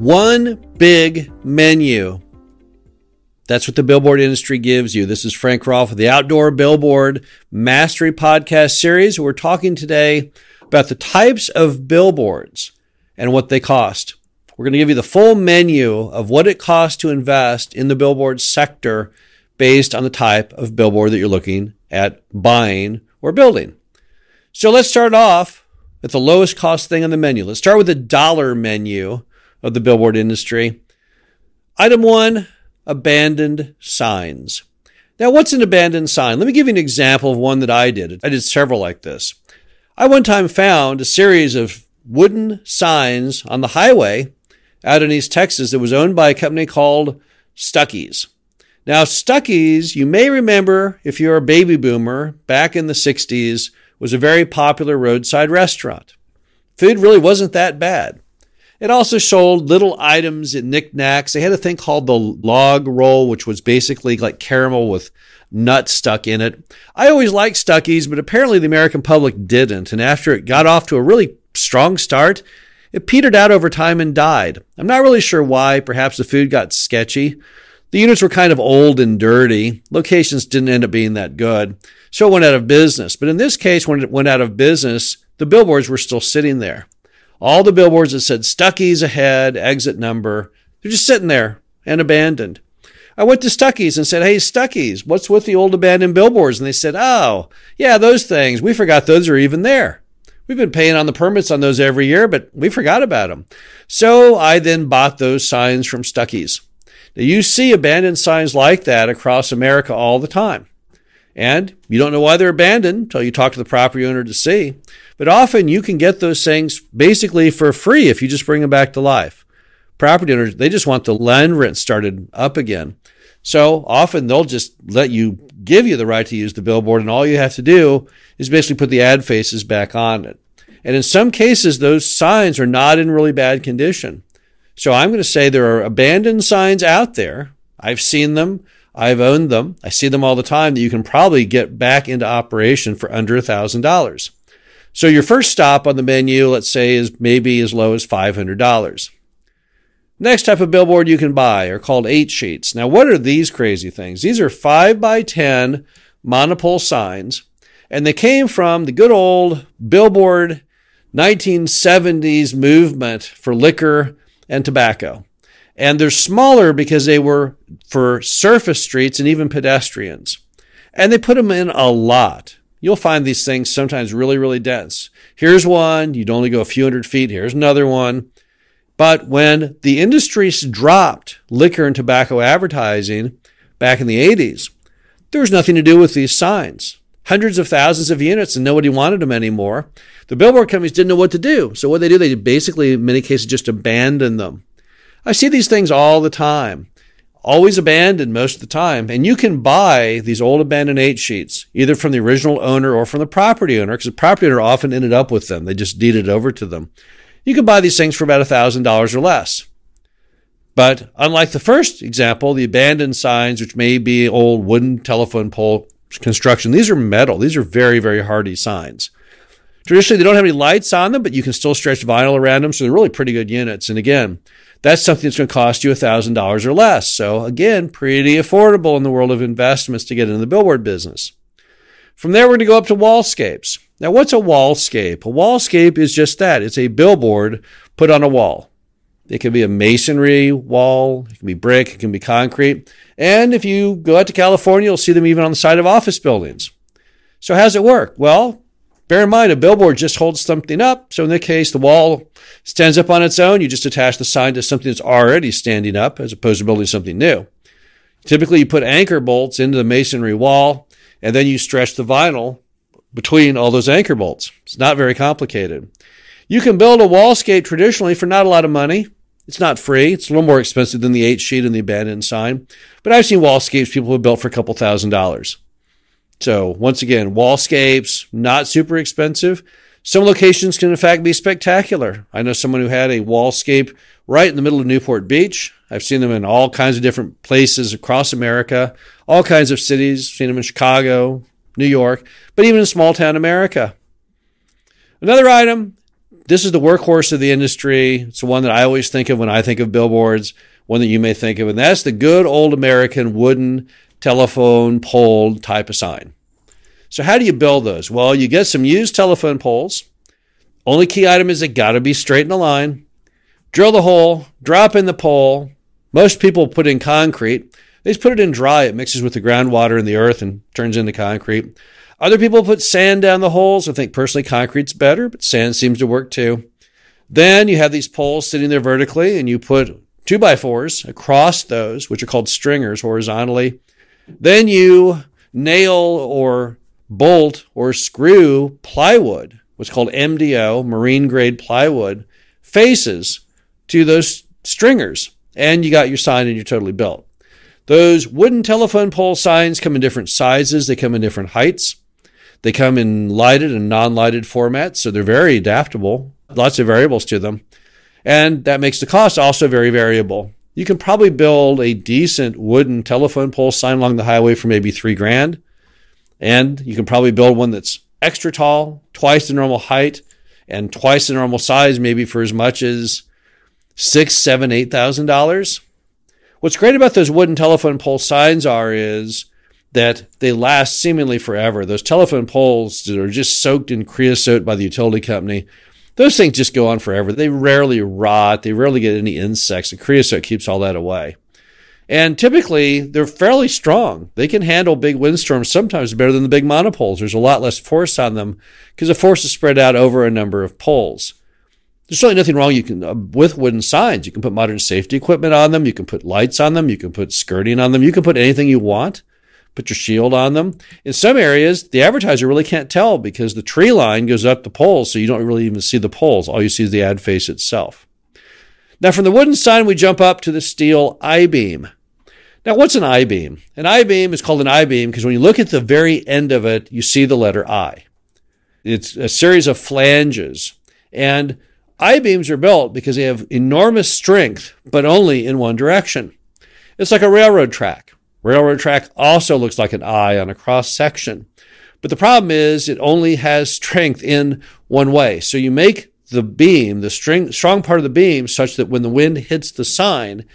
One big menu. That's what the billboard industry gives you. This is Frank Rolfe of the Outdoor Billboard Mastery Podcast Series. We're talking today about the types of billboards and what they cost. We're going to give you the full menu of what it costs to invest in the billboard sector based on the type of billboard that you're looking at buying or building. So let's start off at the lowest cost thing on the menu. Let's start with the dollar menu of the billboard industry. Item one, abandoned signs. Now, what's an abandoned sign? Let me give you an example of one that I did. I did several like this. I one time found a series of wooden signs on the highway out in East Texas that was owned by a company called Stuckey's. Now, Stuckey's, you may remember if you're a baby boomer, back in the 60s, was a very popular roadside restaurant. Food really wasn't that bad. It also sold little items and knickknacks. They had a thing called the log roll, which was basically like caramel with nuts stuck in it. I always liked Stuckey's, but apparently the American public didn't. And after it got off to a really strong start, it petered out over time and died. I'm not really sure why. Perhaps the food got sketchy. The units were kind of old and dirty. Locations didn't end up being that good. So it went out of business. But in this case, when it went out of business, the billboards were still sitting there. All the billboards that said Stuckey's ahead, exit number, they're just sitting there and abandoned. I went to Stuckey's and said, Hey, Stuckey's, what's with the old abandoned billboards? And they said, Oh, yeah, those things. We forgot those are even there. We've been paying on the permits on those every year, but we forgot about them. So I then bought those signs from Stuckey's. Now you see abandoned signs like that across America all the time. And you don't know why they're abandoned until you talk to the property owner to see. But often you can get those things basically for free if you just bring them back to life. Property owners, they just want the land rent started up again. So often they'll just let you give you the right to use the billboard, and all you have to do is basically put the ad faces back on it. And in some cases, those signs are not in really bad condition. So I'm going to say there are abandoned signs out there. I've seen them. I've owned them. I see them all the time that you can probably get back into operation for under a thousand dollars. So your first stop on the menu, let's say, is maybe as low as $500. Next type of billboard you can buy are called eight sheets. Now, what are these crazy things? These are five by 10 monopole signs, and they came from the good old billboard 1970s movement for liquor and tobacco. And they're smaller because they were for surface streets and even pedestrians. And they put them in a lot. You'll find these things sometimes really, really dense. Here's one. You'd only go a few hundred feet. Here's another one. But when the industries dropped liquor and tobacco advertising back in the 80s, there was nothing to do with these signs. Hundreds of thousands of units and nobody wanted them anymore. The billboard companies didn't know what to do. So what they do, they basically, in many cases, just abandon them. I see these things all the time, always abandoned most of the time. And you can buy these old abandoned eight sheets, either from the original owner or from the property owner, because the property owner often ended up with them. They just deeded over to them. You can buy these things for about $1,000 or less. But unlike the first example, the abandoned signs, which may be old wooden telephone pole construction, these are metal. These are very, very hardy signs. Traditionally, they don't have any lights on them, but you can still stretch vinyl around them. So they're really pretty good units. And again, that's something that's going to cost you $1,000 or less. So again, pretty affordable in the world of investments to get into the billboard business. From there, we're going to go up to wallscapes. Now, what's a wallscape? A wallscape is just that. It's a billboard put on a wall. It can be a masonry wall, it can be brick, it can be concrete. And if you go out to California, you'll see them even on the side of office buildings. So how does it work? Well, Bear in mind, a billboard just holds something up. So in this case, the wall stands up on its own. You just attach the sign to something that's already standing up as opposed to building something new. Typically, you put anchor bolts into the masonry wall and then you stretch the vinyl between all those anchor bolts. It's not very complicated. You can build a wallscape traditionally for not a lot of money. It's not free. It's a little more expensive than the eight sheet and the abandoned sign. But I've seen wallscapes people have built for a couple thousand dollars. So once again, wallscapes, not super expensive. Some locations can in fact be spectacular. I know someone who had a wallscape right in the middle of Newport Beach. I've seen them in all kinds of different places across America, all kinds of cities. Seen them in Chicago, New York, but even in small town America. Another item. This is the workhorse of the industry. It's the one that I always think of when I think of billboards, one that you may think of, and that's the good old American wooden telephone pole type of sign. So, how do you build those? Well, you get some used telephone poles. Only key item is they got to be straight in a line. Drill the hole, drop in the pole. Most people put in concrete. They just put it in dry. It mixes with the groundwater and the earth and turns into concrete. Other people put sand down the holes. I think personally concrete's better, but sand seems to work too. Then you have these poles sitting there vertically and you put two by fours across those, which are called stringers horizontally. Then you nail or bolt or screw plywood, what's called MDO, marine grade plywood, faces to those stringers. And you got your sign and you're totally built. Those wooden telephone pole signs come in different sizes, they come in different heights. They come in lighted and non lighted formats, so they're very adaptable, lots of variables to them. And that makes the cost also very variable. You can probably build a decent wooden telephone pole sign along the highway for maybe three grand. And you can probably build one that's extra tall, twice the normal height, and twice the normal size, maybe for as much as six, seven, eight thousand dollars. What's great about those wooden telephone pole signs are is that they last seemingly forever. Those telephone poles that are just soaked in creosote by the utility company, those things just go on forever. They rarely rot. They rarely get any insects. The creosote keeps all that away. And typically, they're fairly strong. They can handle big windstorms sometimes better than the big monopoles. There's a lot less force on them because the force is spread out over a number of poles. There's certainly nothing wrong you can uh, with wooden signs. You can put modern safety equipment on them. You can put lights on them. You can put skirting on them. You can put anything you want put your shield on them. In some areas, the advertiser really can't tell because the tree line goes up the poles, so you don't really even see the poles. All you see is the ad face itself. Now, from the wooden sign, we jump up to the steel I beam. Now, what's an I beam? An I beam is called an I beam because when you look at the very end of it, you see the letter I. It's a series of flanges. And I beams are built because they have enormous strength, but only in one direction. It's like a railroad track. Railroad track also looks like an I on a cross section. But the problem is it only has strength in one way. So you make the beam, the string, strong part of the beam, such that when the wind hits the sign,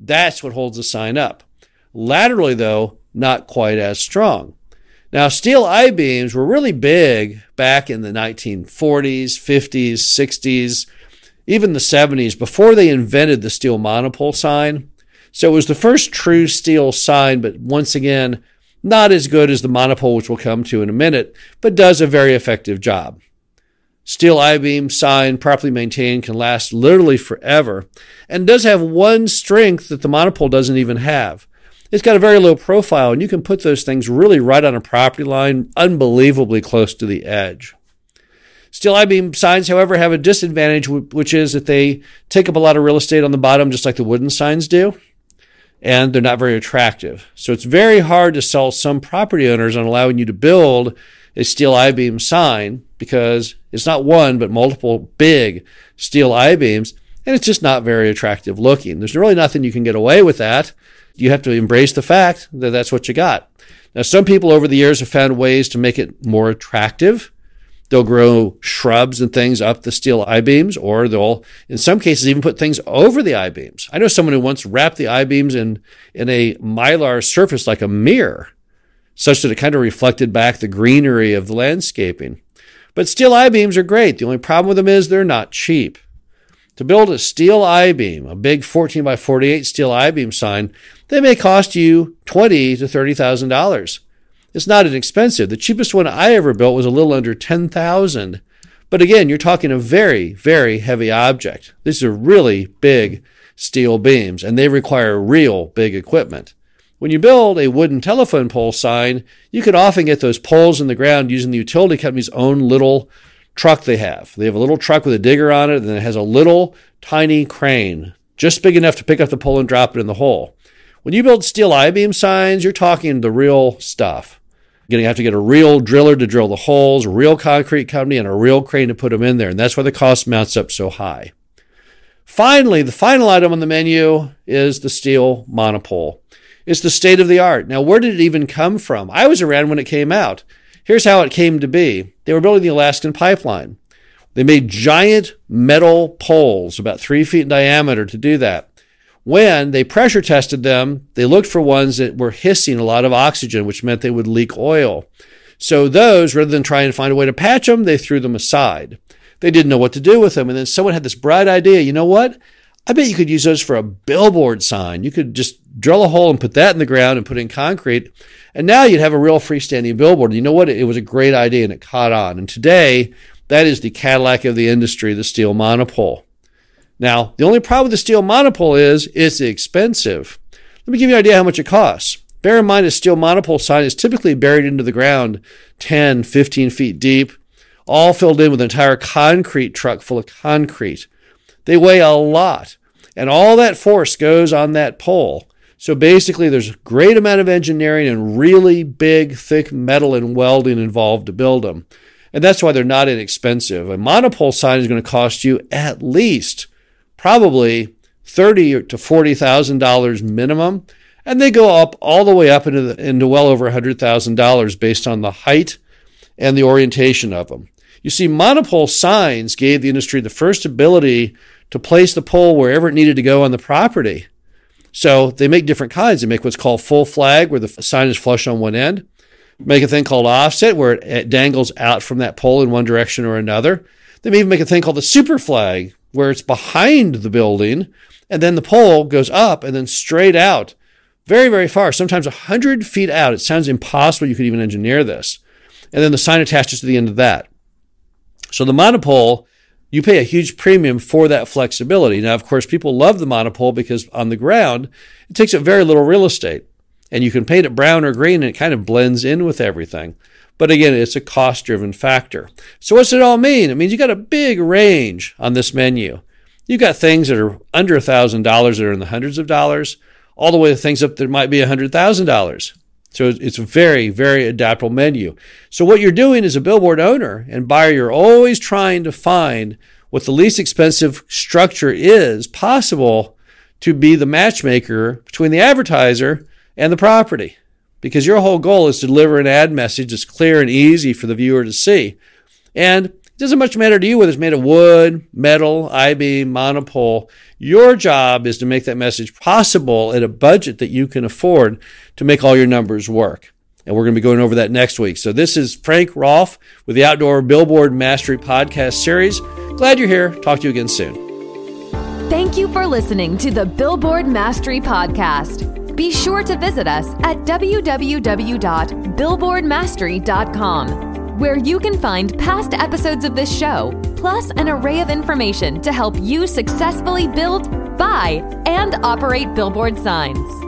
that's what holds the sign up. Laterally, though, not quite as strong. Now, steel I beams were really big back in the 1940s, 50s, 60s, even the 70s, before they invented the steel monopole sign. So it was the first true steel sign, but once again, not as good as the monopole, which we'll come to in a minute, but does a very effective job. Steel I-beam sign, properly maintained, can last literally forever and does have one strength that the monopole doesn't even have. It's got a very low profile, and you can put those things really right on a property line, unbelievably close to the edge. Steel I-beam signs, however, have a disadvantage, which is that they take up a lot of real estate on the bottom, just like the wooden signs do and they're not very attractive. So it's very hard to sell some property owners on allowing you to build a steel I-beam sign because it's not one, but multiple big steel I-beams, and it's just not very attractive looking. There's really nothing you can get away with that. You have to embrace the fact that that's what you got. Now, some people over the years have found ways to make it more attractive They'll grow shrubs and things up the steel I beams, or they'll, in some cases, even put things over the I beams. I know someone who once wrapped the I beams in, in a mylar surface like a mirror, such that it kind of reflected back the greenery of the landscaping. But steel I beams are great. The only problem with them is they're not cheap. To build a steel I beam, a big 14 by 48 steel I beam sign, they may cost you twenty to thirty thousand dollars. It's not inexpensive. The cheapest one I ever built was a little under 10,000. But again, you're talking a very, very heavy object. These are really big steel beams and they require real big equipment. When you build a wooden telephone pole sign, you can often get those poles in the ground using the utility company's own little truck they have. They have a little truck with a digger on it and it has a little tiny crane just big enough to pick up the pole and drop it in the hole. When you build steel I beam signs, you're talking the real stuff. You're going to have to get a real driller to drill the holes, a real concrete company, and a real crane to put them in there. And that's why the cost mounts up so high. Finally, the final item on the menu is the steel monopole. It's the state of the art. Now, where did it even come from? I was around when it came out. Here's how it came to be they were building the Alaskan pipeline. They made giant metal poles, about three feet in diameter, to do that. When they pressure tested them, they looked for ones that were hissing a lot of oxygen, which meant they would leak oil. So those, rather than trying to find a way to patch them, they threw them aside. They didn't know what to do with them. And then someone had this bright idea. You know what? I bet you could use those for a billboard sign. You could just drill a hole and put that in the ground and put in concrete. And now you'd have a real freestanding billboard. And you know what? It was a great idea and it caught on. And today, that is the Cadillac of the industry, the steel monopole. Now, the only problem with the steel monopole is it's expensive. Let me give you an idea how much it costs. Bear in mind a steel monopole sign is typically buried into the ground 10, 15 feet deep, all filled in with an entire concrete truck full of concrete. They weigh a lot, and all that force goes on that pole. So basically, there's a great amount of engineering and really big, thick metal and welding involved to build them. And that's why they're not inexpensive. A monopole sign is going to cost you at least probably thirty to forty thousand dollars minimum, and they go up all the way up into the, into well over hundred thousand dollars based on the height and the orientation of them. You see, monopole signs gave the industry the first ability to place the pole wherever it needed to go on the property. So they make different kinds. They make what's called full flag, where the sign is flush on one end. Make a thing called offset, where it, dangles out from that pole in one direction or another. They may even make a thing called the super flag, where it's behind the building and then the pole goes up and then straight out very, very far, sometimes 100 feet out. It sounds impossible you could even engineer this. And then the sign attaches to the end of that. So the monopole, you pay a huge premium for that flexibility. Now, of course, people love the monopole because on the ground, it takes up very little real estate. And you can paint it brown or green and it kind of blends in with everything. But again, it's a cost driven factor. So what's it all mean? It means you got a big range on this menu. You've got things that are under a thousand dollars that are in the hundreds of dollars, all the way to things up that might be a hundred thousand dollars. So it's a very, very adaptable menu. So what you're doing as a billboard owner and buyer, you're always trying to find what the least expensive structure is possible to be the matchmaker between the advertiser and the property because your whole goal is to deliver an ad message that's clear and easy for the viewer to see. And it doesn't much matter to you whether it's made of wood, metal, I-beam, monopole. Your job is to make that message possible at a budget that you can afford to make all your numbers work. And we're going to be going over that next week. So this is Frank Rolfe with the Outdoor Billboard Mastery Podcast Series. Glad you're here. Talk to you again soon. Thank you for listening to the Billboard Mastery Podcast be sure to visit us at www.billboardmastery.com, where you can find past episodes of this show, plus an array of information to help you successfully build, buy, and operate billboard signs.